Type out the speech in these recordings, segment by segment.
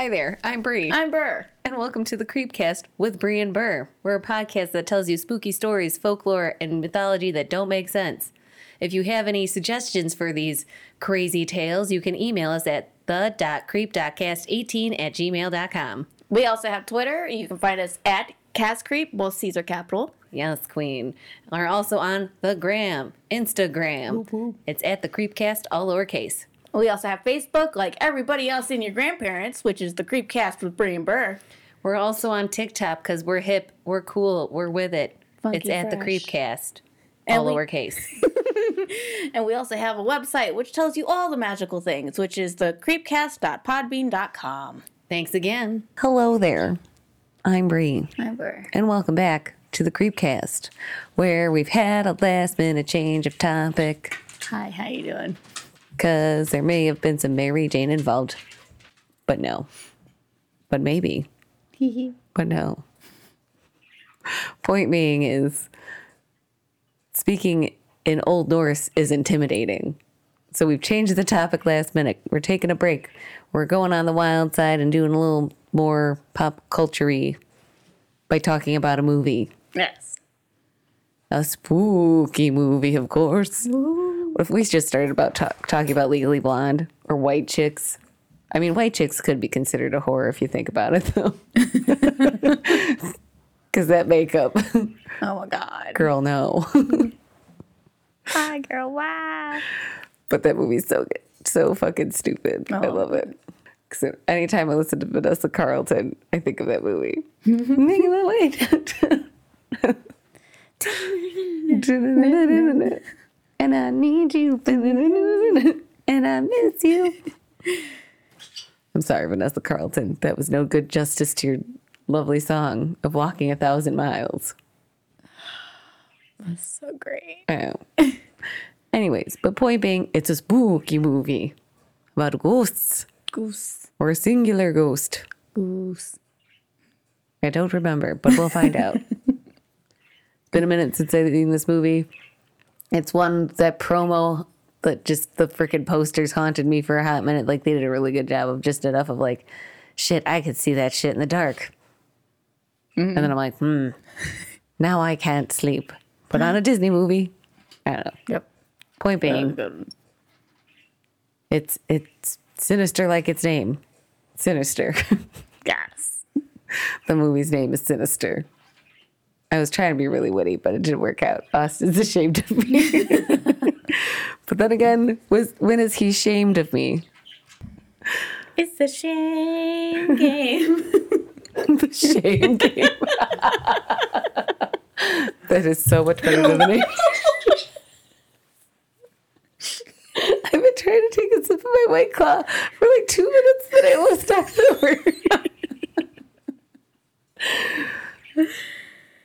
Hi there, I'm Bri. I'm Ber. and welcome to the Creepcast with Bri and Ber. We're a podcast that tells you spooky stories, folklore, and mythology that don't make sense. If you have any suggestions for these crazy tales, you can email us at the.creep.cast18 at gmail.com. We also have Twitter. You can find us at Cast Creep, both C's are capital. Yes, Queen. We're also on the gram, Instagram. It's at the Creepcast, all lowercase. We also have Facebook, like everybody else in your grandparents, which is the Creepcast with Bri and Ber. We're also on TikTok because we're hip, we're cool, we're with it. Funky it's at the. Creepcast, And all we- lowercase. And we also have a website which tells you all the magical things, which is the creepcast.podbean.com. Thanks again. Hello there. I'm Bri, Hi, Ber. and welcome back to the Creepcast, where we've had a last minute change of topic Hi, how are you doing? Because there may have been some Mary Jane involved. But no. But maybe. but no. Point being is speaking in Old Norse is intimidating. So we've changed the topic last minute. We're taking a break. We're going on the wild side and doing a little more pop culture by talking about a movie. yes. A spooky movie, of course. What if we just started about talk, talking about Legally Blonde or White Chicks? I mean, White Chicks could be considered a horror if you think about it, though. Because that makeup, Oh my God. girl, no. Hi, girl. Wow. but that movie's so good, so fucking stupid. I Oh. love it. So anytime I listen to Vanessa Carlton, I think of that movie. Making my way downtown. and I need you, and I miss you. I'm sorry, Vanessa Carlton. That was no good justice to your lovely song of walking a thousand miles. That's so great. Oh. Anyways, but point being, it's a spooky movie about ghosts Goose. or a singular ghost. Goose. I don't remember, but we'll find out. It's been a minute since I've seen this movie. It's one that promo that just the freaking posters haunted me for a hot minute. Like they did a really good job of just enough of like, shit, I could see that shit in the dark. And then I'm like, hmm, now I can't sleep. Put on a Disney movie. I don't know. Yep. Point being, it's it's sinister like its name. Sinister. Yes. the movie's name is Sinister. I was trying to be really witty, but it didn't work out. Austin's ashamed of me. but then again, was when is he shamed of me? It's a shame game. the shame game. that is so much better than the name. I've been trying to take a sip of my white claw for like two minutes, then I lost afterward.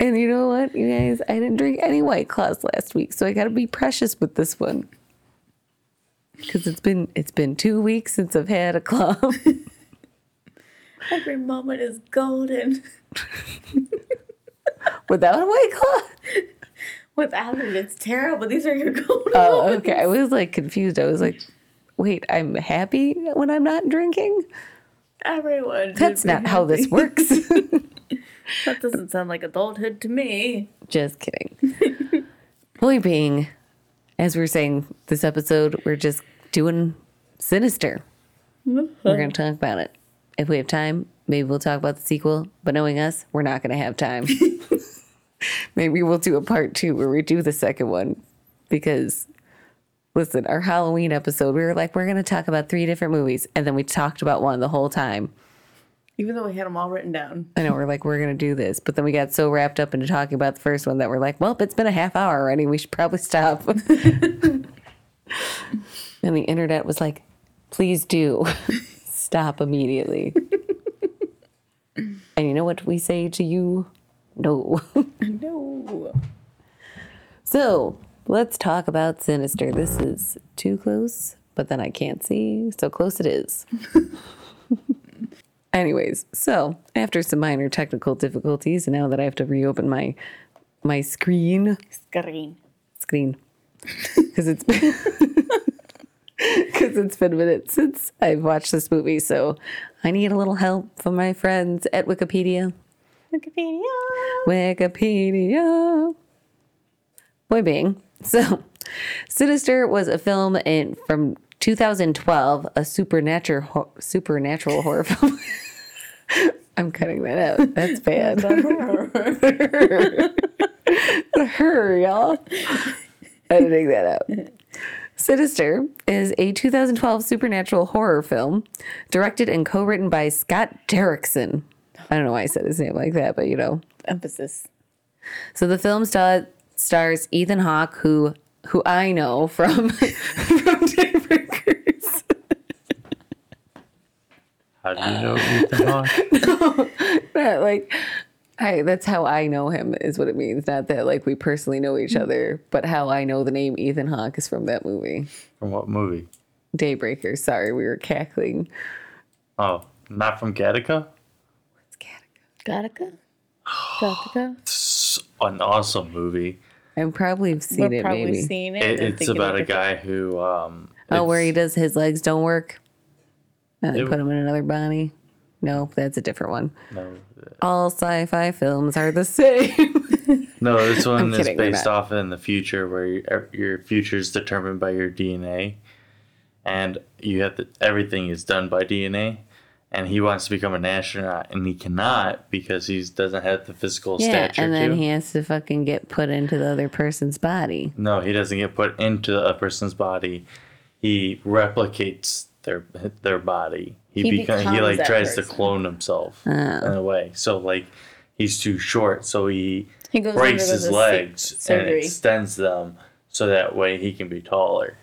And you know what, you guys? I didn't drink any white claws last week, so I got to be precious with this one because it's been it's been two weeks since I've had a claw. Every moment is golden. without a white claw. Without it, it's terrible. These are your golden Oh, moments. okay. I was like confused. I was like, wait, I'm happy when I'm not drinking? Everyone. That's not how this works. That doesn't sound like adulthood to me. just kidding. Point being, as we are saying, this episode, we're just doing sinister. We're going to uh-huh. talk about it. If we have time, maybe we'll talk about the sequel. But knowing us, we're not going to have time. maybe we'll do a part two where we do the second one because. Listen, our Halloween episode, we were like, we're going to talk about three different movies. And then we talked about one the whole time. Even though we had them all written down. I know we're like, we're going to do this. But then we got so wrapped up into talking about the first one that we're like, well, it's been a half hour already. We should probably stop. and the internet was like, please do stop immediately. and you know what we say to you? No. No. so let's talk about Sinister. This is too close, but then I can't see. So close it is. Anyways, so after some minor technical difficulties, and now that I have to reopen my my screen Screen. screen because it's because because it's been a minute since I've watched this movie, so I need a little help from my friends at Wikipedia. Wikipedia. Wikipedia. Boy, being, so Sinister was a film in from 2012, a supernatural ho- supernatural horror film. I'm cutting that out. That's bad. Her, y'all. Editing that out. Sinister is a 2012 supernatural horror film directed and co-written by Scott Derrickson. I don't know why I said his name like that, but you know. Emphasis. So the film star, stars Ethan Hawke, who who I know from from Daybreakers. How do you know Ethan Hawke? Not like I that's how I know him is what it means. Not that like we personally know each other, but how I know the name Ethan Hawke is from that movie. From what movie? Daybreakers. Sorry, we were cackling. Oh, not from Gattaca? What's Gattaca. Gattaca. Gattaca. It's an awesome movie. I've probably seen We're it probably maybe. seen it. It, it's about of a guy who um Oh, where he does his legs don't work. And they It- put him in another body. No, that's a different one. no, All sci-fi films are the same. no, this one is kidding, we're based not. off in the future where your, your future is determined by your DNA, and you have to, everything is done by DNA. And he wants to become an astronaut, and he cannot because he doesn't have the physical yeah, stature and then to. he has to fucking get put into the other person's body. No, he doesn't get put into a person's body. He replicates their their body. He, He becomes he like that tries to clone himself Oh. in a way. So like he's too short, so he, He goes breaks his a legs and extends them so that way he can be taller.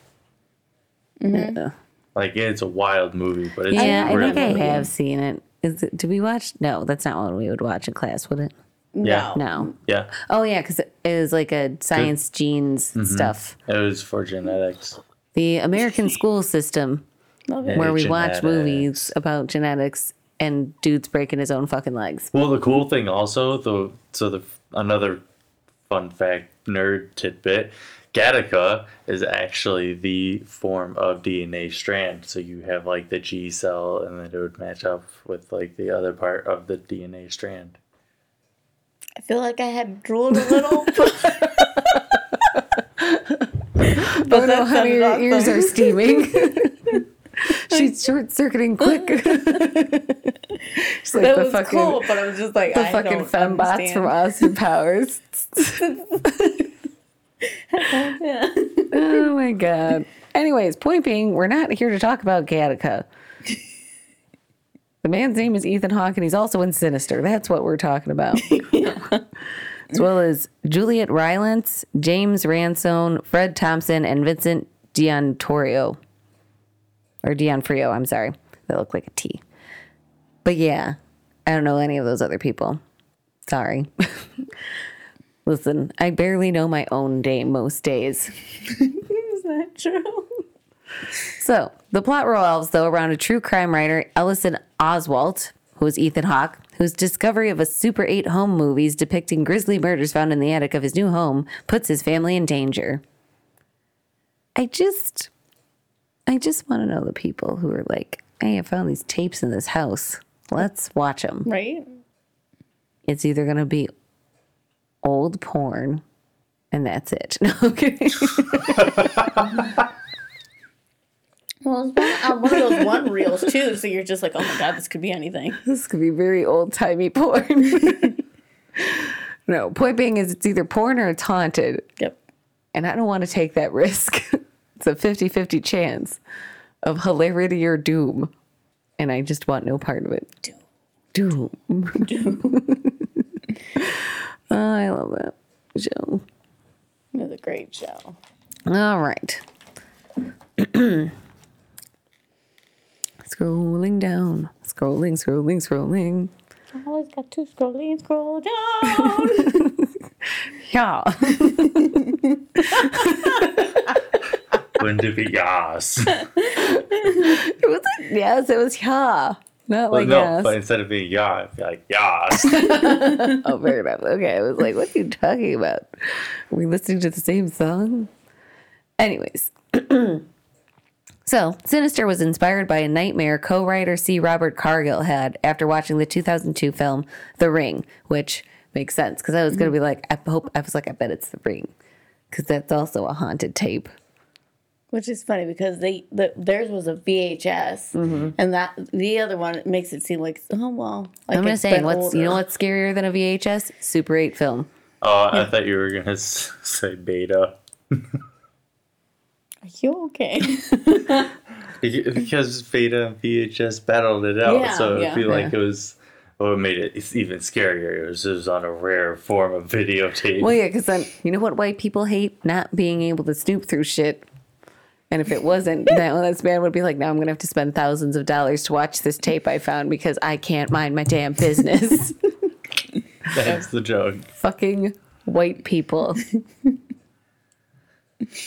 Yeah, Like it's a wild movie, but it's yeah I think I good. have seen it. Is it? Did we watch? No, that's not one we would watch in class, would it? Yeah. No. Yeah, Oh yeah, because it was like a science genes Mm-hmm. stuff. it was for genetics. The American school system, Love it. Where we watch movies about genetics and dudes breaking his own fucking legs. Well, the cool thing also, the so the another fun fact nerd tidbit, Gattaca is actually the form of DNA strand. So you have like the G cell, and then it would match up with like the other part of the DNA strand. I feel like I had drooled a little. but- Oh no, that honey, your ears are steaming. She's short circuiting quick. She's like that the was fucking cool, but I was just like, the I fucking fembots from Austin Powers. Yeah. oh my god. Anyways, point being, we're not here to talk about Gattaca. The man's name is Ethan Hawke, and he's also in Sinister. That's what we're talking about. as well as Juliet Rylance, James Ransone, Fred Thompson, and Vincent D'Ontorio. Or D'Onofrio, I'm sorry. they look like a T. But yeah, I don't know any of those other people. Sorry. Listen, I barely know my own day most days. Is that true? So, the plot revolves, though, around a true crime writer, Ellison Oswalt, who is Ethan Hawke, whose discovery of a Super 8 home movies depicting grisly murders found in the attic of his new home puts his family in danger. I just, I just want to know the people who are like, hey, I found these tapes in this house. Let's watch them. Right? It's either going to be old porn, and that's it. Kidding. Well, it's one, uh, one of those one reels too, so you're just like, oh my god, this could be anything. This could be very old timey porn. no, point being is it's either porn or it's haunted. Yep. And I don't want to take that risk. It's a 50 50 chance of hilarity or doom. And I just want no part of it. Doom. Doom. oh, I love that show. It was a great show. All right. scrolling down. Scrolling, scrolling, scrolling. I always got to scrolling, scroll down. Yeah. Wouldn't it be yas? It was yes, it was yeah. Not Well, like no, yes. but instead of being ya, it'd be like yas. Oh, fair enough. Okay, I was like, what are you talking about? Are we listening to the same song? Anyways, So, Sinister was inspired by a nightmare co writer C. Robert Cargill had after watching the 2002 film The Ring, which makes sense because I was going to be like, I hope, I was like, I bet it's The Ring because that's also a haunted tape. Which is funny because they the, theirs was a VHS, Mm-hmm. and that the other one makes it seem like oh well. Like I'm it's just saying, been what's you know what's scarier than a VHS? Super 8 film. Oh, I thought you were gonna say beta Are you okay? Because beta and VHS battled it out. Yeah, so I yeah. feel like it was. What made it it's even scarier it was, it was on a rare form of videotape. Well, yeah, because then you know what white people hate? Not being able to snoop through shit. And if it wasn't, then this man would be like, "Now I'm gonna have to spend thousands of dollars to watch this tape I found because I can't mind my damn business." That's the joke. Fucking white people.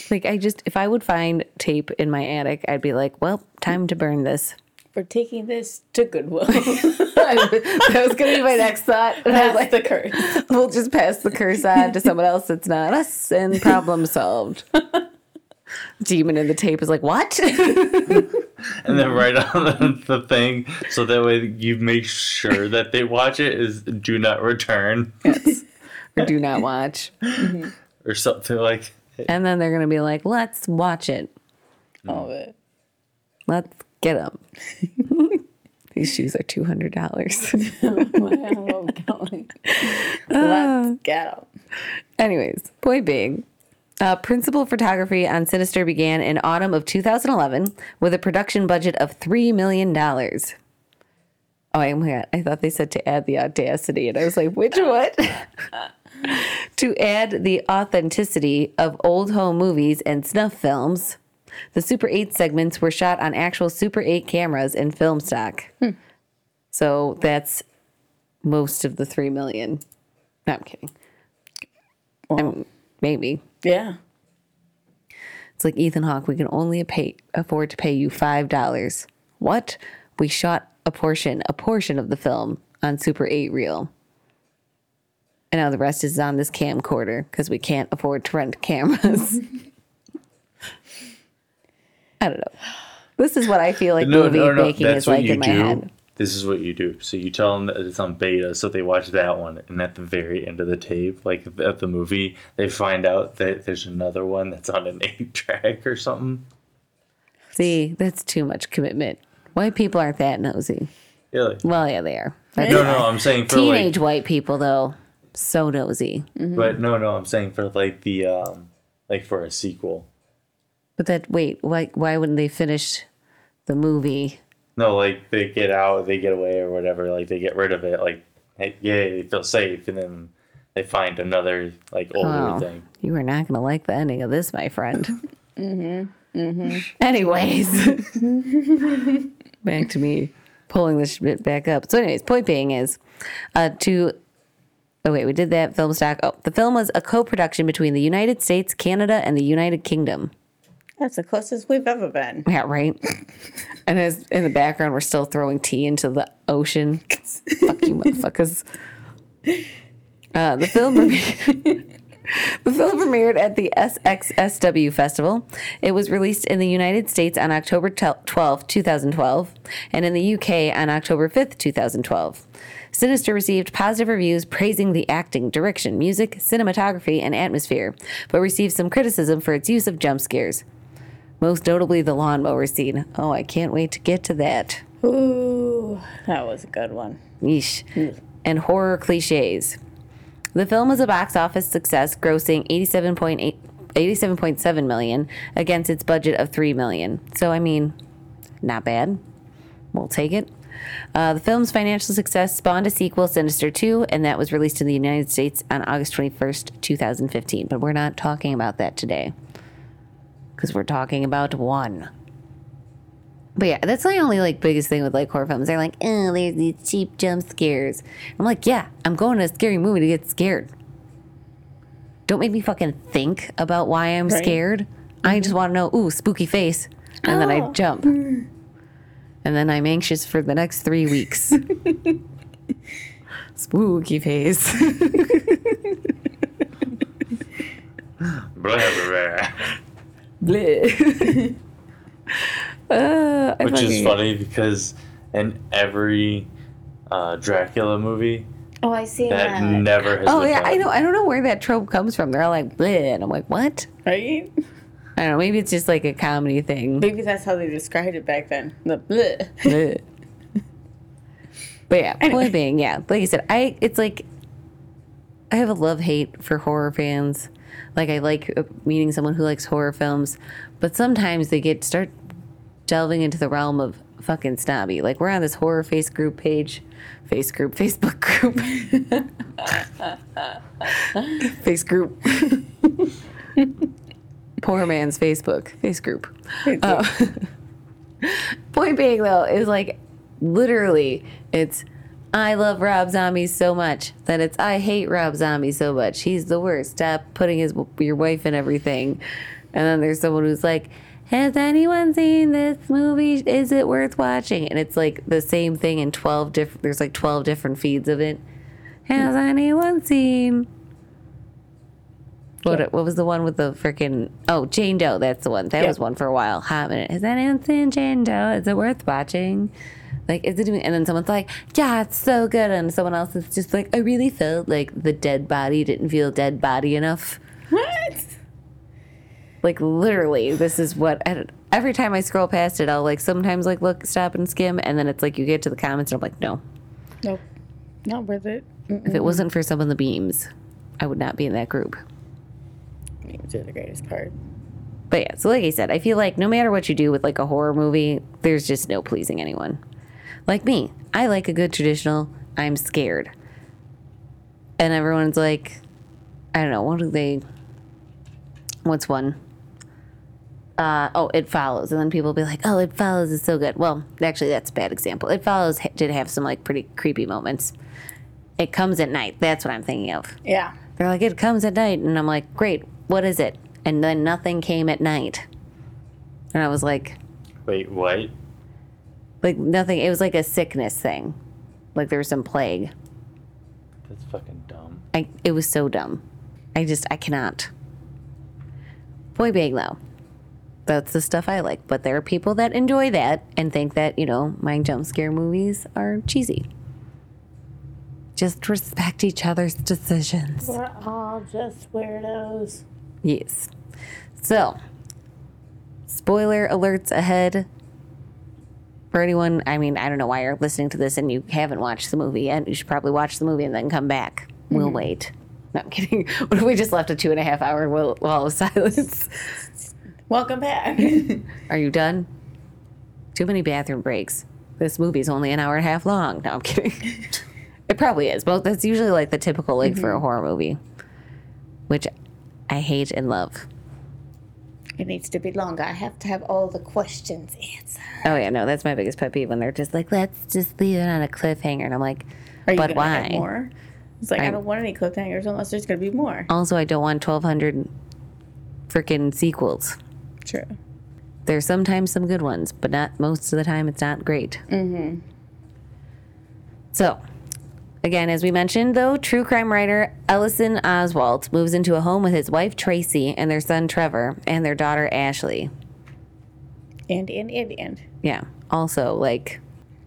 like I just, if I would find tape in my attic, I'd be like, "Well, time to burn this." For taking this to Goodwill. that was gonna be my next thought. And I was like, the curse. we'll just pass the curse on to someone else that's not us and problem solved. Demon in the tape is like, what? And then right on the, the thing, so that way you make sure that they watch it is do not return yes. Or do not watch. or something like And then they're going to be like, let's watch it. Mm. All of it. Let's get them. These shoes are $200. Wow. Oh let's get them. Anyways, point being, uh, principal photography on Sinister began in autumn of 2011 with a production budget of $3 million. Oh, I, my God, I thought they said to add the audacity, and I was like, which what? to add the authenticity of old home movies and snuff films. The Super 8 segments were shot on actual Super 8 cameras and film stock. So that's most of the 3 million. No, I'm kidding. I mean, maybe. Yeah. It's like Ethan Hawke, we can only pay, afford to pay you $5. What? We shot a portion, a portion of the film on Super 8 reel. And now the rest is on this camcorder because we can't afford to rent cameras. I don't know. This is what I feel like movie making is like in my head. This is what you do. So you tell them that it's on beta, so they watch that one, and at the very end of the tape, like at the movie, they find out that there's another one that's on an eight track or something. See, that's too much commitment. White people aren't that nosy. Like, Well, yeah, they are. That's no, no, I'm saying for Teenage like, white people, though, so nosy. but no, no, I'm saying for like the um, like for a sequel. But that wait, why why wouldn't they finish the movie? No, like they get out, they get away or whatever. Like they get rid of it. Like, hey, yay, they feel safe, and then they find another like older Oh, thing. you are not gonna like the ending of this, my friend. mm-hmm. Mm-hmm. Anyways, back to me pulling this bit back up. So, anyways, point being is uh, to. Oh wait, we did that film stock. Oh, the film was a co-production between the United States, Canada, and the United Kingdom. That's the closest we've ever been. Yeah, right. and as in the background, we're still throwing tea into the ocean. Fuck you, motherfuckers. Uh, the film the film premiered at the SXSW Festival. It was released in the United States on October 12, 2012, and in the UK on October 5th, 2012. Sinister received positive reviews praising the acting, direction, music, cinematography, and atmosphere, but received some criticism for its use of jump scares. Most notably, the lawnmower scene. Oh, I can't wait to get to that. Ooh, that was a good one. Yeesh. And horror cliches. The film was a box office success, grossing 87.8 87.7 million against its budget of 3 million. So I mean, not bad. We'll take it. Uh, the film's financial success spawned a sequel, Sinister 2, and that was released in the United States on August 21st, 2015. But we're not talking about that today because we're talking about one. But yeah, that's my only like biggest thing with like horror films. They're like, oh, there's these cheap jump scares. I'm like, yeah, I'm going to a scary movie to get scared. Don't make me fucking think about why I'm Right. scared. I just mm-hmm. want to know, ooh, spooky face, and then I Oh. jump, and then I'm anxious for the next three weeks. spooky face. Blah, blah, blah. Bleh. Uh, Which is funny because in every uh, Dracula movie, Oh, I see that that. never has Oh been yeah, done. I know. I don't know where that trope comes from. They're all like, Bleh, and I'm like, what? Right? I don't know. Maybe it's just like a comedy thing. Maybe that's how they described it back then. The bleh. Bleh. but yeah, point being, yeah, like you said, I it's like I have a love hate for horror fans. Like I like uh, meeting someone who likes horror films, but sometimes they get start delving into the realm of fucking snobby. Like we're on this horror face group page, face group, Facebook group, face group. Poor man's Facebook face group. Uh, point being though is like literally it's I love Rob Zombie so much that it's I hate Rob Zombie so much. He's the worst. Stop putting his your wife in everything. And then there's someone who's like, "Has anyone seen this movie? Is it worth watching?" And it's like the same thing in 12 different there's like 12 different feeds of it. Has hmm. anyone seen what, what was the one with the freaking oh Jane Doe? That's the one. That Yeah. was one for a while. Hot minute. Has anyone seen Jane Doe? Is it worth watching? Like, is it? even- And then someone's like, "Yeah, it's so good," and someone else is just like, "I really felt like the dead body didn't feel dead body enough." What? Like literally, this is what. Every time I scroll past it, I'll like sometimes like look, stop, and skim, and then it's like you get to the comments, and I'm like, no. Nope. Not worth it. If it wasn't for some of the beams, I would not be in that group. Memes are the greatest part. But yeah, so like I said, I feel like no matter what you do with like a horror movie, there's just no pleasing anyone. Like me, I like a good traditional. I'm scared, and everyone's like, I don't know, what do they? What's one? Uh, oh, it follows, and then people will be like, "Oh, it follows is so good." Well, actually, that's a bad example. It follows ha- did have some like pretty creepy moments. It comes at night. That's what I'm thinking of. Yeah. They're like, it comes at night. And I'm like, great, what is it? And then nothing came at night. And I was like, Wait, what? Like nothing. It was like a sickness thing. Like there was some plague. That's fucking dumb. I, it was so dumb. I just, I cannot. Boy being though, that's the stuff I like. But there are people that enjoy that and think that, you know, my jump scare movies are cheesy. Just respect each other's decisions. We're all just weirdos. Yes. So, spoiler alerts ahead. For anyone, I mean, I don't know why you're listening to this and you haven't watched the movie yet. You should probably watch the movie and then come back. We'll mm-hmm. wait. No, I'm kidding. What if we just left a two and a half hour wall of silence? Welcome back. Are you done? Too many bathroom breaks. This movie's only an hour and a half long. No, I'm kidding. it probably is, but that's usually like the typical length for a mm-hmm. horror movie, which I hate and love. It needs to be longer. I have to have all the questions answered. Oh yeah, no, that's my biggest pet peeve when they're just like, let's just leave it on a cliffhanger, and I'm like, Are you but gonna have why? more? It's like I, I- don't want any cliffhangers unless there's gonna be more. Also, I don't want 1,200 freaking sequels. True. There's sometimes some good ones, but not most of the time. It's not great. Mm-hmm. So, again, as we mentioned, though, true crime writer Ellison Oswalt moves into a home with his wife Tracy and their son Trevor and their daughter Ashley. And and and and. Yeah. Also, like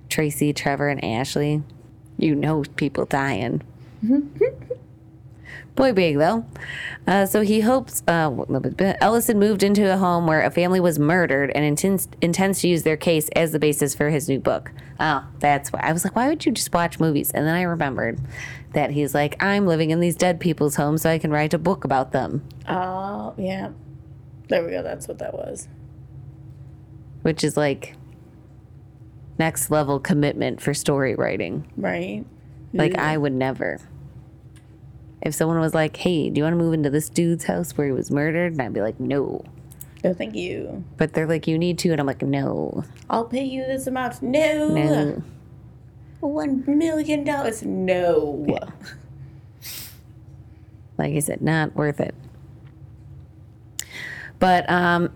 Tracy, Trevor, and Ashley, you know people dying. Mm-hmm. Boy big though. Uh, so he hopes uh, Ellison moved into a home where a family was murdered and intends intends to use their case as the basis for his new book. Oh, that's why I was like, why would you just watch movies? And then I remembered that he's like, I'm living in these dead people's homes, so I can write a book about them, Oh yeah. There we go. That's what that was. which is like next level commitment for story writing. Right. Like I would never. If someone was like, "Hey, do you want to move into this dude's house where he was murdered?" and I'd be like, "No," No, thank you. but they're like, "You need to," and I'm like, "No, I'll pay you this amount. No. no." One million dollars. No. Yeah. Like I said, not worth it. But um,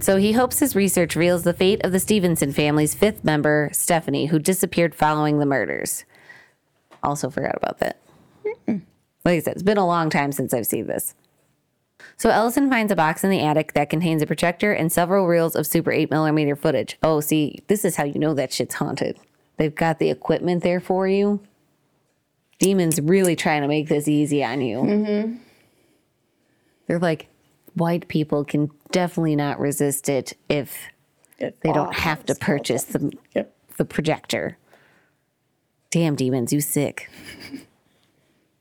so he hopes his research reveals the fate of the Stevenson family's fifth member, Stephanie, who disappeared following the murders. Also forgot about that. Like I said, it's been a long time since I've seen this. So Ellison finds a box in the attic that contains a projector and several reels of Super 8 millimeter footage. Oh, see, this is how you know that shit's haunted. They've got the equipment there for you. Demons really trying to make this easy on you. Mm-hmm. They're like, white people can definitely not resist it if If they don't have to purchase the, Yep. the projector. Damn demons, you sick.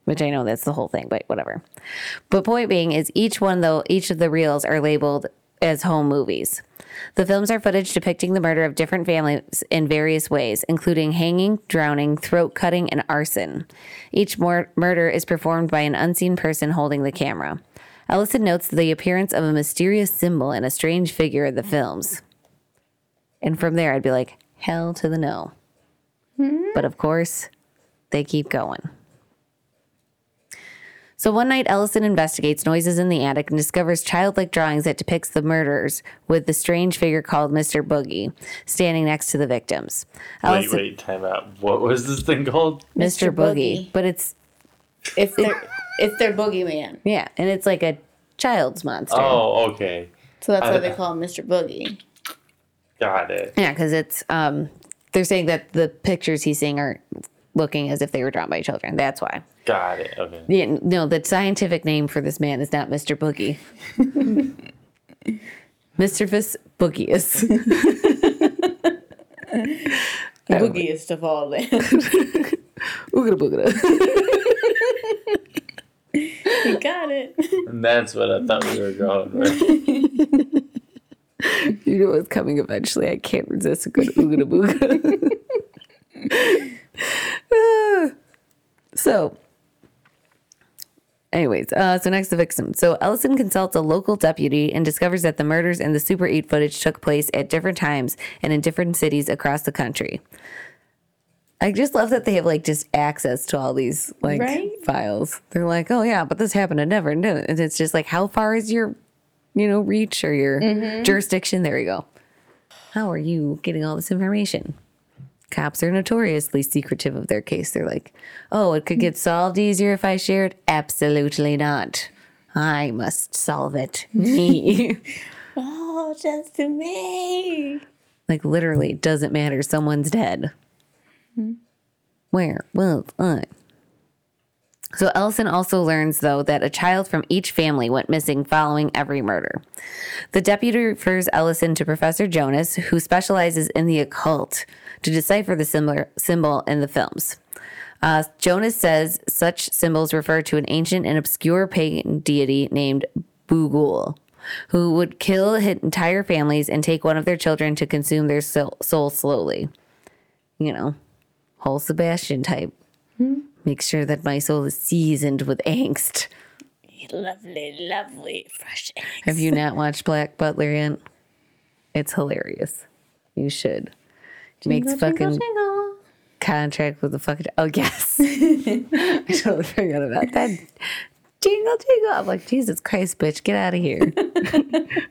Which I know that's the whole thing, but whatever. But point being is each one though, each of the reels are labeled as home movies. The films are footage depicting the murder of different families in various ways, including hanging, drowning, throat cutting, and arson. Each mor- murder is performed by an unseen person holding the camera. Ellison notes the appearance of a mysterious symbol and a strange figure in the films. And from there, I'd be like, hell to the no. Hmm? But of course, they keep going. So one night, Ellison investigates noises in the attic and discovers childlike drawings that depicts the murders with the strange figure called Mr. Boogie standing next to the victims. Wait, Ellison- wait, time out. What was this thing called? Mr. Mr. Boogie. Boogie. But it's, if they're their it's their boogeyman. yeah, and it's like a child's monster. Oh, okay. So that's why I- they call him Mr. Boogie. Got it. Yeah, because it's, um, they're saying that the pictures he's seeing are looking as if they were drawn by children. That's why. Got it. Okay. Yeah, no, the scientific name for this man is not Mr. Boogie. Mischievous Boogieus. The boogiest of all them. Oogada boogada. you got it. And that's what I thought we were going with. You know what's coming eventually. I can't resist a good oogada booga. So, anyways, uh, so next the victim. So Ellison consults a local deputy and discovers that the murders and the Super 8 footage took place at different times and in different cities across the country. I just love that they have like just access to all these like Right? files. They're like, oh yeah, but this happened in never. And it's just like, how far is your, you know, reach or your jurisdiction? There you go. How are you getting all this information? Cops are notoriously secretive of their case. They're like, oh, it could get solved easier if I shared. Absolutely not. I must solve it. Me. Oh, just me. like literally, it doesn't matter. Someone's dead. Hmm. Where was I? So Ellison also learns, though, that a child from each family went missing following every murder. The deputy refers Ellison to Professor Jonas, who specializes in the occult, to decipher the symbol, symbol in the films. Uh, Jonas says such symbols refer to an ancient and obscure pagan deity named Bughuul, who would kill his entire families and take one of their children to consume their soul, soul slowly. You know, whole Sebastian type. Make sure that my soul is seasoned with angst. Lovely, lovely, fresh eggs. Have you not watched Black Butler yet? It's hilarious. You should. Makes fucking contract with the fucking. Oh yes, I totally forgot about that. Jingle jingle! I'm like Jesus Christ, bitch, get out of here.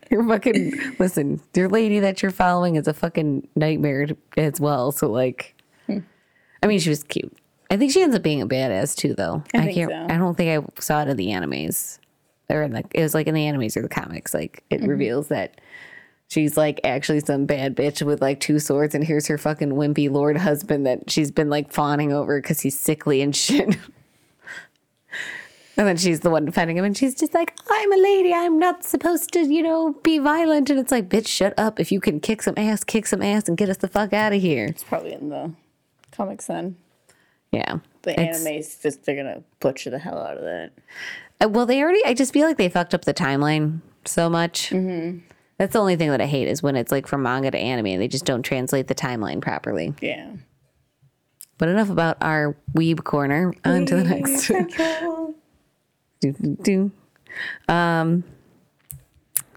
you're fucking. Listen, your lady that you're following is a fucking nightmare as well. So like, I mean, she was cute. I think she ends up being a badass too, though. I think can't. so. I don't think I saw it in the animes, or in the. It was like in the animes or the comics. Like it Mm-hmm. reveals that she's like actually some bad bitch with like two swords, and here's her fucking wimpy lord husband that she's been like fawning over because he's sickly and shit. and then she's the one defending him, and she's just like, "I'm a lady. I'm not supposed to, you know, be violent." And it's like, "Bitch, shut up. If you can kick some ass, kick some ass, and get us the fuck out of here." It's probably in the comics then. Yeah, The anime's just they're gonna butcher the hell out of that. Uh, Well, they already. I just feel like they fucked up the timeline so much. Mm-hmm. That's the only thing that I hate is when it's like from manga to anime and they just don't translate the timeline properly. Yeah. But enough about our weeb corner. On to the next. do, do, do. Um,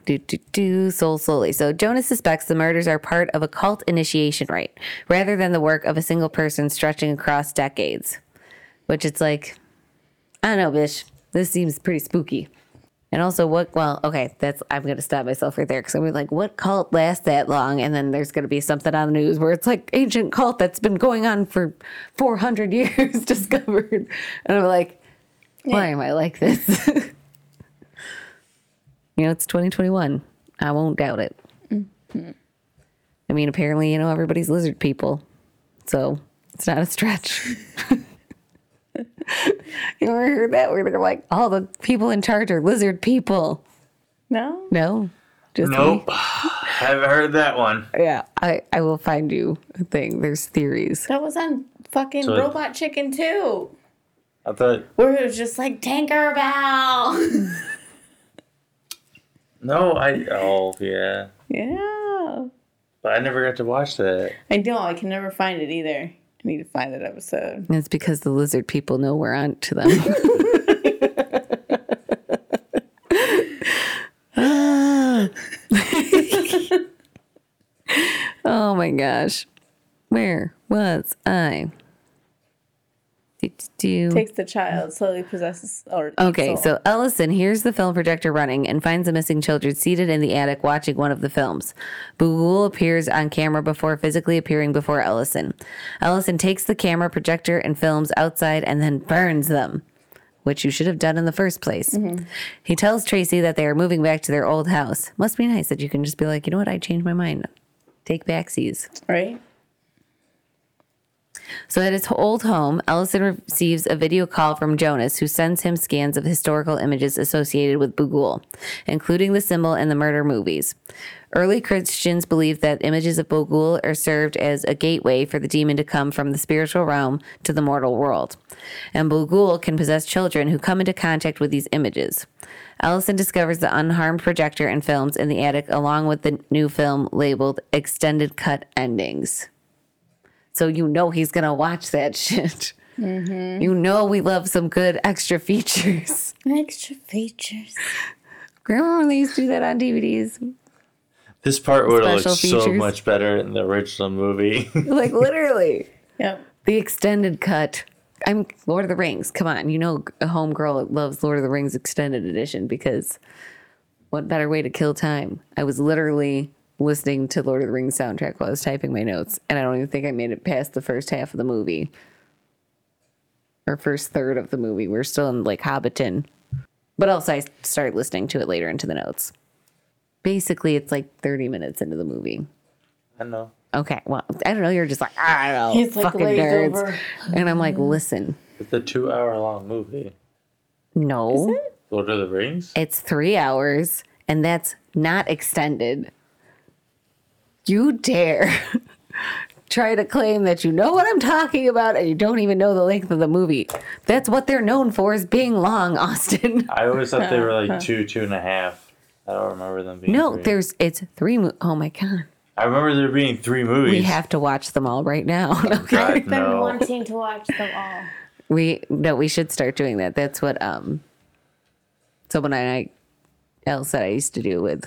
do, do, do, soul slowly. So Jonas suspects the murders are part of a cult initiation rite rather than the work of a single person stretching across decades. Which it's like, I don't know, bitch. This seems pretty spooky. And also, what? Well, okay, that's. I'm gonna stop myself right there because I'm like, what cult lasts that long? And then there's gonna be something on the news where it's like ancient cult that's been going on for 400 years discovered, and I'm like, why am I like this? You know, it's 2021. I won't doubt it. Mm-hmm. I mean, apparently, you know, everybody's lizard people. So it's not a stretch. You ever heard that where they're like, all the people in charge are lizard people? No? No. Just me? Nope. Haven't heard that one. Yeah, I, I will find you a thing. There's theories. That was on fucking So- Robot Chicken too. I thought Where it was just like Tinkerbell. no, I oh yeah. yeah. But I never got to watch that. I know, I can never find it either. I need to find that episode. It's because the lizard people know we're on to them. oh my gosh. Where was I? Do, do. Takes the child, slowly possesses or Okay, so Ellison hears the film projector running and finds the missing children seated in the attic watching one of the films. Bughuul appears on camera before physically appearing before Ellison. Ellison takes the camera projector and films outside and then burns them, which you should have done in the first place. Mm-hmm. He tells Tracy that they are moving back to their old house. Must be nice that you can just be like, you know what, I changed my mind. Take backsies. right? So at his old home, Ellison receives a video call from Jonas, who sends him scans of historical images associated with Bughuul, including the symbol in the murder movies. Early Christians believed that images of Bughuul are served as a gateway for the demon to come from the spiritual realm to the mortal world. And Bughuul can possess children who come into contact with these images. Ellison discovers the unharmed projector and films in the attic along with the new film labeled Extended Cut Endings. So you know he's gonna watch that shit. Mm-hmm. You know we love some good extra features. Extra features. Grandma when they used to do that on DVDs? This part would have Special looked so much better in the original movie. Like literally. Yep. The extended cut. I'm Lord of the Rings. Come on, you know a homegirl that loves Lord of the Rings extended edition because what better way to kill time? I was literally listening to Lord of the Rings soundtrack while I was typing my notes, and I don't even think I made it past the first half of the movie. Or first third of the movie. We're still in like Hobbiton. But also I started listening to it later into the notes. Basically, it's like 30 minutes into the movie. I know. Okay, well, I don't know. You're just like, I don't know, He's fucking glazed nerds. over. And I'm like, listen, It's a two hour long movie. no, Lord of the Rings? it's three hours, and that's not extended. You dare try to claim that you know what I'm talking about and you don't even know the length of the movie. That's what they're known for is being long, Austin. I always thought they were like two, two and a half. I don't remember them being No, three. there's it's three. Mo- oh my god, I remember there being three movies. we have to watch them all right now. Okay. God, I've been no. wanting to watch them all. We no, we should start doing that. That's what um someone I else said I used to do with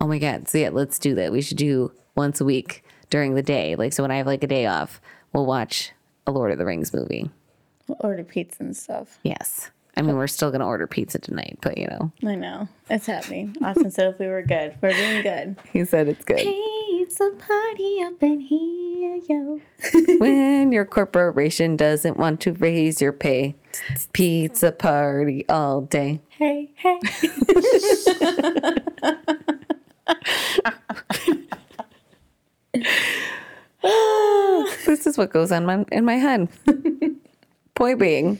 oh my god. So yeah, let's do that. We should do once a week during the day. Like so when I have like a day off, we'll watch a Lord of the Rings movie. We'll order pizza and stuff. Yes. I mean we're still gonna order pizza tonight, but you know. I know. It's happening. Austin said if we were good. We're doing good. He said it's good. Pizza party up in here, yo. when your corporation doesn't want to raise your pay. Pizza party all day. Hey, hey. this is what goes on my, in my head. Point being,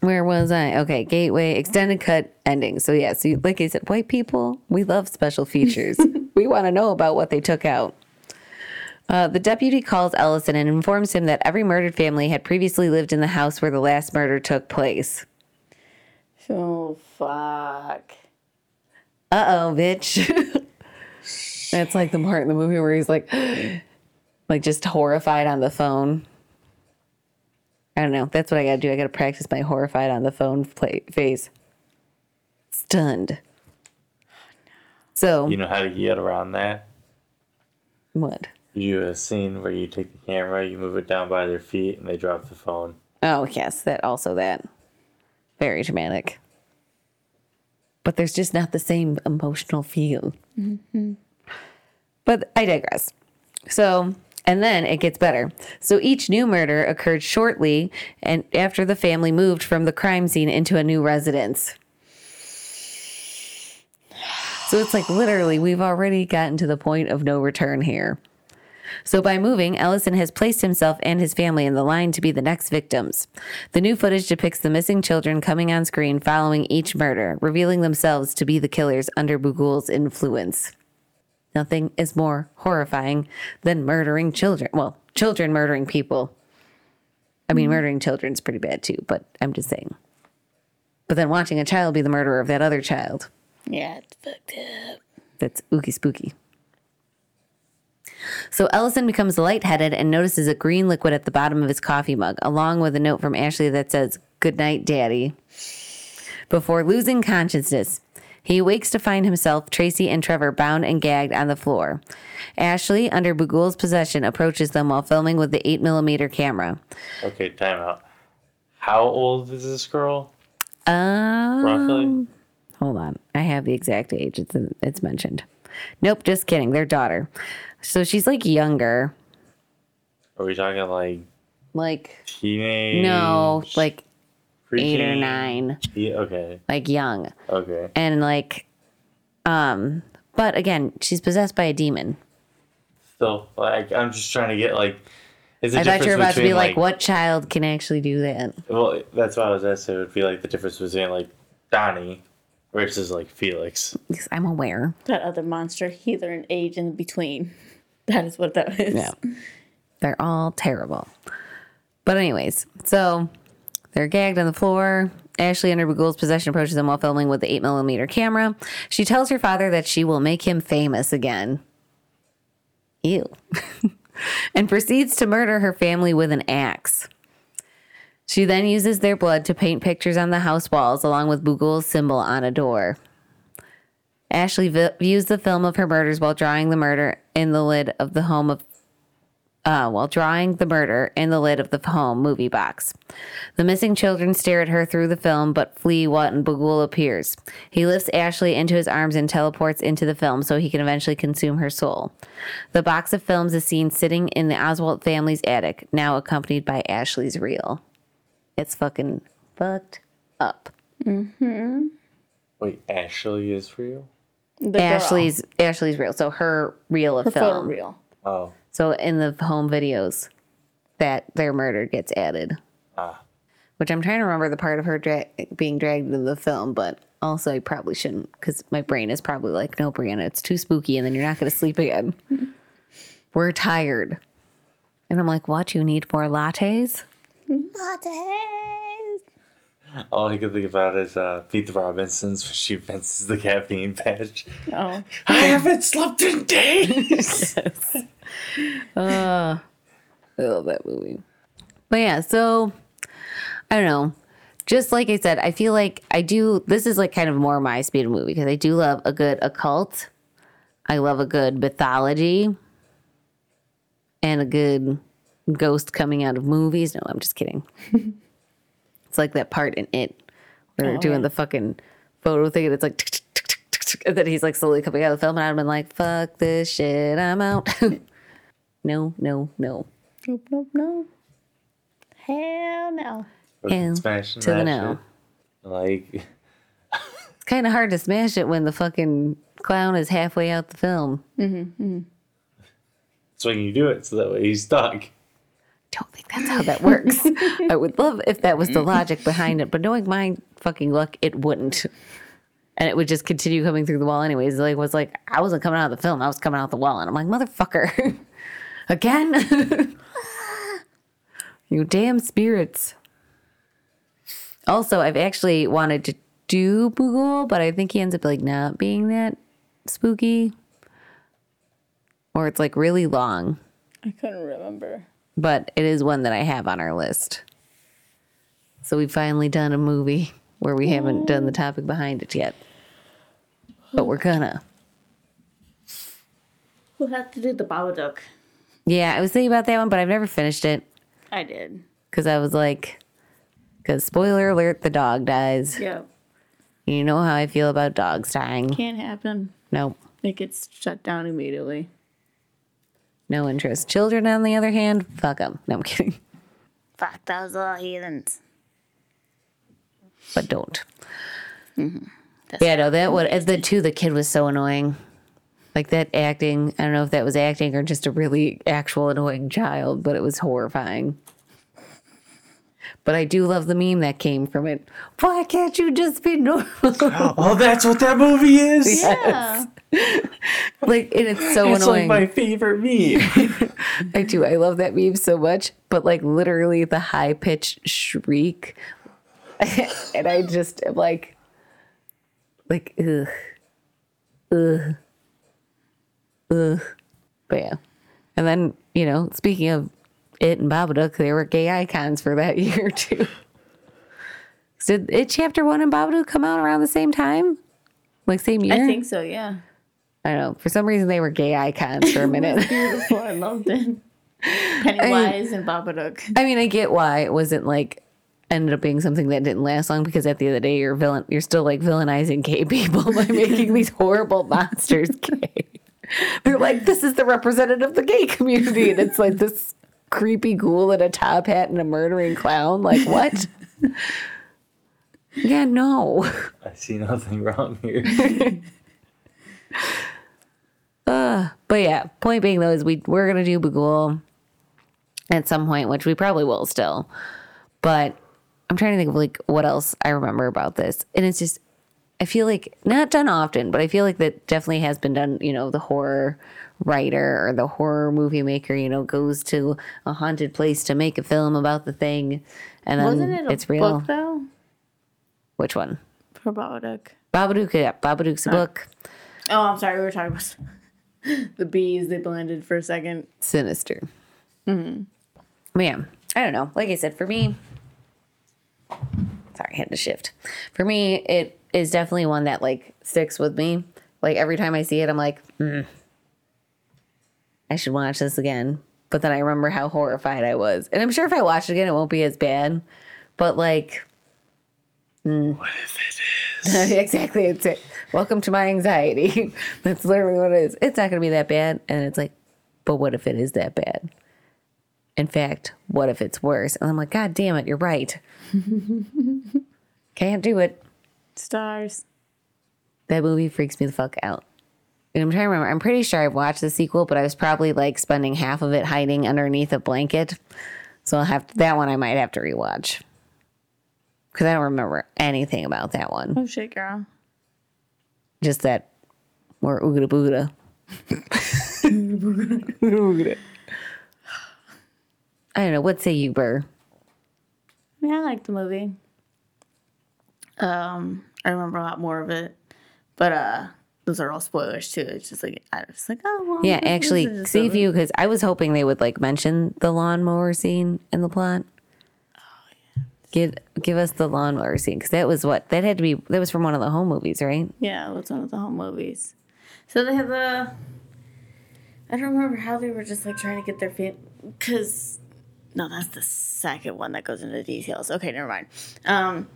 where was I? Okay, gateway, extended cut, ending. So yeah, so like I said, white people, we love special features. we want to know about what they took out. Uh, the deputy calls Ellison and informs him that every murdered family had previously lived in the house where the last murder took place. Oh, fuck. Uh oh, bitch. That's like the part in the movie where he's like, like just horrified on the phone. I don't know. That's what I gotta do. I gotta practice my horrified on the phone play, face. Stunned. So, You know how to get around that? what? You a scene where you take the camera, you move it down by their feet, and they drop the phone. Oh, yes, that also that. Very dramatic. But there's just not the same emotional feel. Mm-hmm. But I digress. So, and then it gets better. So each new murder occurred shortly and after the family moved from the crime scene into a new residence. So it's like literally, we've already gotten to the point of no return here. So by moving, Ellison has placed himself and his family in the line to be the next victims. The new footage depicts the missing children coming on screen following each murder, revealing themselves to be the killers under Bughuul's influence. Nothing is more horrifying than murdering children. Well, children murdering people. I mean, mm-hmm. murdering children's pretty bad too, but I'm just saying. But then watching a child be the murderer of that other child, Yeah, it's fucked up. that's ooky spooky. So Ellison becomes lightheaded and notices a green liquid at the bottom of his coffee mug, along with a note from Ashley that says, Good night, Daddy. Before losing consciousness, he awakes to find himself, Tracy, and Trevor bound and gagged on the floor. Ashley, under Bughuul's possession, approaches them while filming with the 8mm camera. Okay, time out. How old is this girl? Um, Roughly? Hold on. I have the exact age. It's it's mentioned. Nope, just kidding. Their daughter. So she's like younger. Are we talking like Like teenage? no, like eight or nine. Yeah, okay. Like young. Okay. And like um but again, she's possessed by a demon. So like I'm just trying to get like is I thought you were about to be between, like, what child can actually do that? Well, that's why I was asking. It would be like the difference between like Donnie versus like Felix. Because I'm aware. That other monster, either an age in between. That is what that is. Yeah. They're all terrible. But anyways, so they're gagged on the floor. Ashley, under Bughuul's possession, approaches them while filming with the 8mm camera. She tells her father that she will make him famous again. Ew. and proceeds to murder her family with an axe. She then uses their blood to paint pictures on the house walls along with Bughuul's symbol on a door. Ashley vi- views the film of her murders while drawing the murder in the lid of the home of uh, while drawing the murder in the lid of the home movie box. The missing children stare at her through the film, but flee when Bughuul appears. He lifts Ashley into his arms and teleports into the film so he can eventually consume her soul. The box of films is seen sitting in the Oswalt family's attic, now accompanied by Ashley's reel. It's fucking fucked up. Wait, Ashley is real? The girl. Ashley's Ashley's reel, so her reel of Her photo film. reel. Oh, So in the home videos, that their murder gets added. Ah. Which I'm trying to remember the part of her dra- being dragged into the film, but also I probably shouldn't because my brain is probably like, no, Brianna, it's too spooky, and then you're not going to sleep again. We're tired. And I'm like, what? You need more lattes? Lattes. all I can think about is uh, Pete Robinson's when she fences the caffeine patch. Oh. I haven't slept in days. Yes, I love that movie. But yeah, so I don't know. Just like I said, I feel like I do. This is like kind of more my speed of movie because I do love a good occult. I love a good mythology and a good ghost coming out of movies. No, I'm just kidding. it's like that part in it where oh, they're Oh, doing yeah. the fucking photo thing and it's like, and then he's like slowly coming out of the film, and I've been like, fuck this shit, I'm out. no, no, no. Nope, nope, no. Hell no. Hell to the no. it. Like, It's kind of hard to smash it when the fucking clown is halfway out the film. Mm-hmm, mm-hmm. so when you do it, so that way he's stuck. That's how that works. I would love if that was the logic behind it, but knowing my fucking luck, it wouldn't. And it would just continue coming through the wall anyways. Like was like I wasn't coming out of the film, I was coming out the wall, and I'm like, motherfucker, again. you damn spirits. Also, I've actually wanted to do Bughuul, but I think he ends up like not being that spooky. Or it's like really long. I couldn't remember. But it is one that I have on our list. So we've finally done a movie where we haven't done the topic behind it yet. But we're gonna. We'll have to do the Babadook. Yeah, I was thinking about that one, but I've never finished it I did. because I was like, because spoiler alert, the dog dies. Yeah. You know how I feel about dogs dying. Can't happen. Nope, It gets shut down immediately. No interest. Children, on the other hand, fuck them. No, I'm kidding, Fuck those little heathens. but don't. Them Yeah, no, that would as the two the kid was so annoying. Like that acting, I don't know if that was acting or just a really actual annoying child, but it was horrifying. But I do love the meme that came from it. Why can't you just be normal? Oh, that's what that movie is. Yeah. Like, and it's so It's annoying. like my favorite meme. I do. I love that meme so much. But like, literally, the high pitched shriek, and I just am like, like, ugh, ugh, ugh. But yeah, and then you know, speaking of it and Babadook, they were gay icons for that year too. Did it chapter one and Babadook come out around the same time? Like same year? I think so, yeah. I don't know. For some reason, they were gay icons for a minute. Beautiful. I loved it. Pennywise and Babadook. I mean, I get why it wasn't like ended up being something that didn't last long because at the end of the day, you're villain. You're still like villainizing gay people by making these horrible monsters gay. They're like, this is the representative of the gay community, and it's like this creepy ghoul in a top hat and a murdering clown. Like what? yeah, no. I see nothing wrong here. Uh, but yeah, point being though is we we're gonna do Bughuul at some point, which we probably will still. But I'm trying to think of like what else I remember about this, and it's just I feel like not done often, but I feel like that definitely has been done. You know, the horror writer or the horror movie maker, you know, goes to a haunted place to make a film about the thing, and then Wasn't it a it's real. book, though? Which one? For Babadook. Babadook. Yeah, Babadook's a book. Oh, I'm sorry. We were talking about the bees. They blended for a second. sinister. Mm-hmm. Yeah, I don't know. Like I said, for me, sorry, I had to shift. For me, it is definitely one that like sticks with me. Like every time I see it, I'm like, mm, I should watch this again. But then I remember how horrified I was, and I'm sure if I watch it again, it won't be as bad. But like, what if it is? exactly, it's it. Welcome to my anxiety. That's literally what it is. It's not going to be that bad, and it's like, but what if it is that bad? In fact, what if it's worse? And I'm like, God damn it, you're right. Can't do it. Stars. That movie freaks me the fuck out. And I'm trying to remember. I'm pretty sure I've watched the sequel, but I was probably like spending half of it hiding underneath a blanket. So I'll have that one. I might have to rewatch because I don't remember anything about that one. Oh, shit, girl. Just that more ooga booga. I don't know. What say you, Ber? Yeah, I like the movie. Um, I remember a lot more of it, but uh, those are all spoilers too. It's just like I was like, oh, well, Yeah, actually, just save you because I was hoping they would like mention the lawnmower scene in the plot. Give give us the lawnmower scene because that was what that had to be. That was from one of the home movies, right? Yeah, it was one of the home movies. So they have a. I don't remember how they were just like trying to get their fam. Because. No, that's the second one that goes into details. Okay, never mind. Um,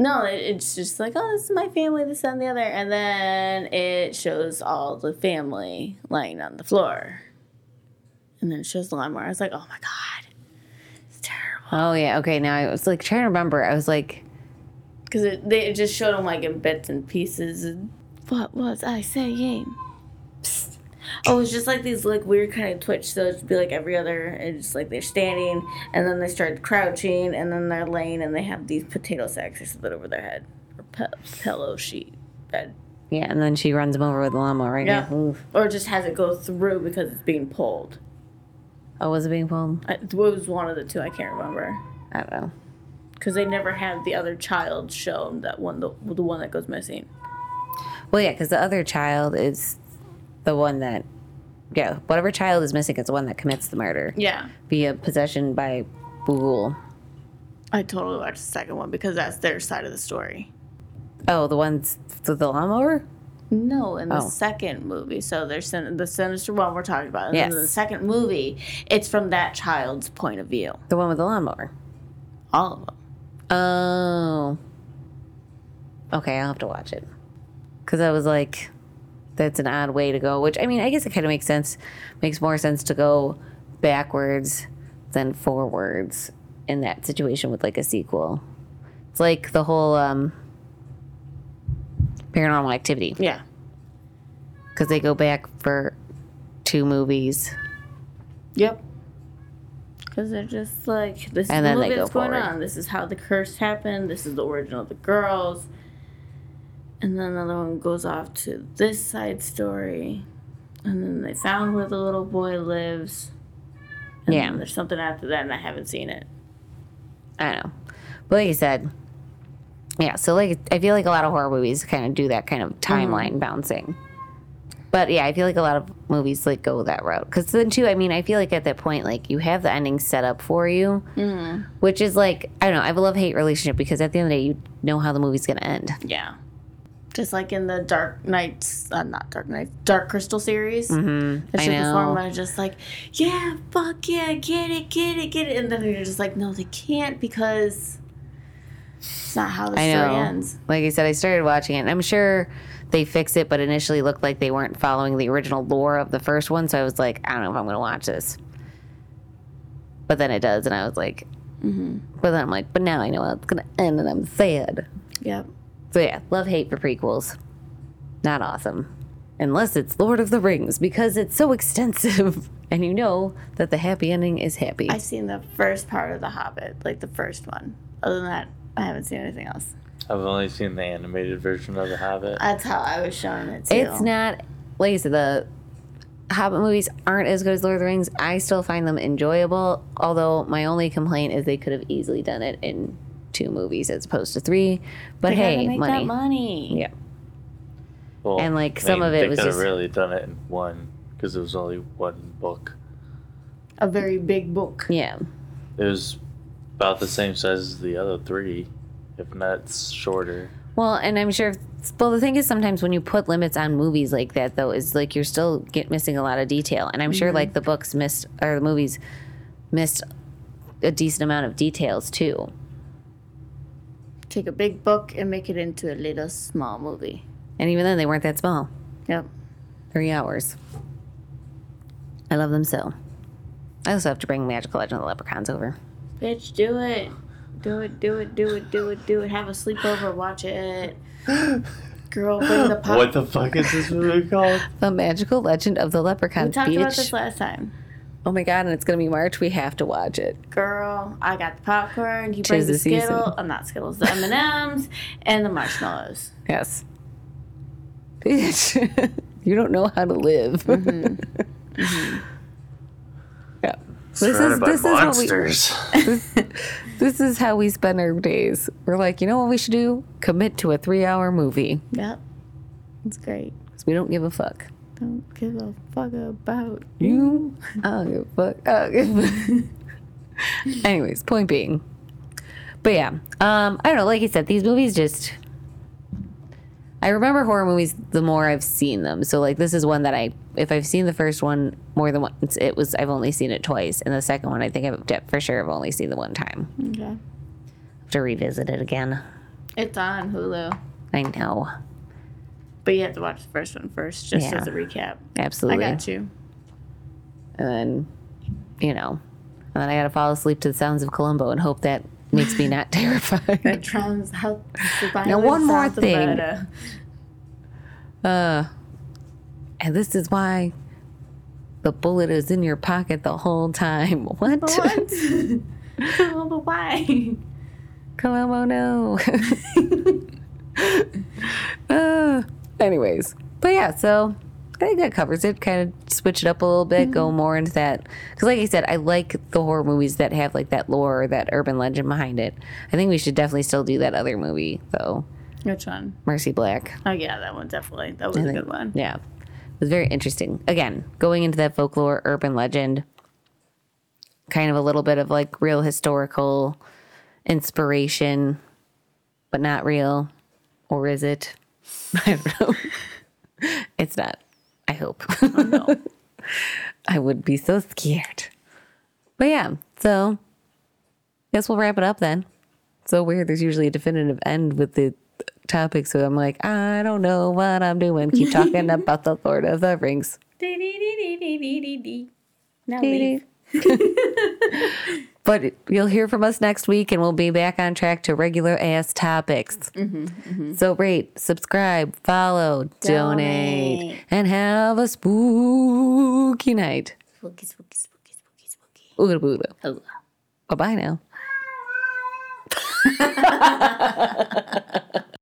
no, it, it's just like, oh, this is my family, this and the other. And then it shows all the family lying on the floor. And then it shows the lawnmower. I was like, oh my God. It's terrible. Oh yeah. Okay. Now I was like trying to remember. I was like, Because it, they it just showed them like in bits and pieces. And what was I saying? Psst. Oh, it's just like these like weird kind of twitch. So it'd be like every other. It's just like they're standing and then they start crouching and then they're laying and they have these potato sacks or something over their head or pe- pillow sheet bed. yeah. And then she runs him over with the lawnmower, right? Yeah. Yeah. Oof. Or just has it go through because it's being pulled. Oh, was it being pulled? I- It was one of the two. I can't remember I don't know. because they never had the other child shown. That one, the the one that goes missing. Well, yeah, because the other child is the one that, yeah, whatever child is missing is the one that commits the murder Yeah. via possession by Bughuul. I totally watched the second one because that's their side of the story. Oh, the ones with the lawnmower? No, in the Oh. second movie. So there's sin- the sinister one we're talking about. And Yes. in the second movie, it's from that child's point of view. The one with the lawnmower. All of them. Oh. Okay, I'll have to watch it. Because I was like, that's an odd way to go. Which, I mean, I guess it kind of makes sense. Makes more sense to go backwards than forwards in that situation with like a sequel. It's like the whole, um, Paranormal Activity Yeah. because they go back for two movies. Yep. Because they're just like, this is And the then they movie go that's going forward. on. This is how the curse happened. This is the origin of the girls. And then another one goes off to this side story. And then they found where the little boy lives. And Yeah. then there's something after that, and I haven't seen it. I don't know. But like you said, yeah, so like I feel like a lot of horror movies kind of do that kind of timeline bouncing. But yeah, I feel like a lot of movies like go that route. Because then too, I mean, I feel like at that point, like you have the ending set up for you, which is like I don't know. I have a love hate relationship because at the end of the day, you know how the movie's gonna end. Yeah. Just like in the Dark Knights, uh, not Dark Knights, Dark Crystal series. Mm-hmm. I know. formula just like, yeah, fuck yeah, get it, get it, get it. And then you're just like, no, they can't because it's not how the I story know. ends. Like I said, I started watching it, and I'm sure they fix it, but initially looked like they weren't following the original lore of the first one. So I was like, I don't know if I'm going to watch this. But then it does, and I was like, mm-hmm. but then I'm like, but now I know how it's going to end, and I'm sad. Yep. So yeah, love hate for prequels. Not awesome. Unless it's Lord of the Rings, because it's so extensive, and you know that the happy ending is happy. I've seen the first part of The Hobbit, like the first one. Other than that, I haven't seen anything else. I've only seen the animated version of The Hobbit. That's how I was shown it too. It's not like I said, the Hobbit movies aren't as good as Lord of the Rings. I still find them enjoyable, although my only complaint is they could have easily done it in two movies as opposed to three. But They hey, make money. that money. Yeah. Well, And, like, I some mean, of it they was could have just- really done it in one because it was only one book. A very big book. Yeah. It was about the same size as the other three, if not shorter. Well, and I'm sure. Well, the thing is, sometimes when you put limits on movies like that, though, is like you're still get missing a lot of detail. And I'm sure, mm-hmm. like the books missed or the movies missed a decent amount of details too. Take a big book and make it into a little small movie. And even then, they weren't that small. Yep. Three hours. I love them so. I also have to bring Magical Legend of the Leprechauns over. Bitch, do it. Do it, do it, do it, do it, do it. Have a sleepover, watch it. Girl, bring the pop. What the fuck is this movie called? The Magical Legend of the Leprechaun. we Leprechauns, talked about this last time. Oh my god, and it's gonna be March. We have to watch it. Girl, I got the popcorn. You bring the the season. Skittles. I'm not Skittles. The M and M's and the marshmallows. Yes. Bitch, you don't know how to live. yeah. Mm-hmm. Mm-hmm. This is Surrounded by this is what we monsters. this is how we spend our days. We're like, you know what we should do? Commit to a three-hour movie Yep. It's great. because we don't give a fuck. Don't give a fuck about You, I don't give a fuck. I don't give a fuck. Anyways, point being, but yeah, um, I don't know. Like I said, these movies just. I remember horror movies the more I've seen them. So like this is one that I, if I've seen the first one more than once, it was I've only seen it twice, and the second one I think I've for sure I've only seen the one time. Okay. have to revisit it again. It's on Hulu. I know, But you have to watch the first one first, just Yeah. as a recap. absolutely. I got you. and then you know and then i gotta fall asleep to the sounds of columbo and hope that makes me not terrified That trans how Now, one more thing. uh, and this is why the bullet is in your pocket the whole time what, What? oh, but why? columbo no uh, anyways but yeah so i think that covers it kind of switch it up a little bit go mm-hmm. more into that because like i said i like the horror movies that have like that lore or that urban legend behind it. I think we should definitely still do that other movie though. Which one? mercy black. Oh yeah, that one definitely. That was a think- good one. yeah. It was very interesting. Again going into that folklore urban legend kind of a little bit of like real historical inspiration but not real. Or is it? I don't know. It's not i hope No. i would be so scared but yeah so guess we'll wrap it up then so weird there's usually a definitive end with the topic so i'm like i don't know what i'm doing keep talking about the lord of the rings Dee, dee, dee, dee, dee, dee, dee. Now leave. but you'll hear from us next week and we'll be back on track to regular ass topics. Mm-hmm, mm-hmm. So rate, subscribe, follow, donate, Donate. and have a spooky night. Spooky, spooky, spooky, spooky, spooky. Ooga booga. Bye bye now.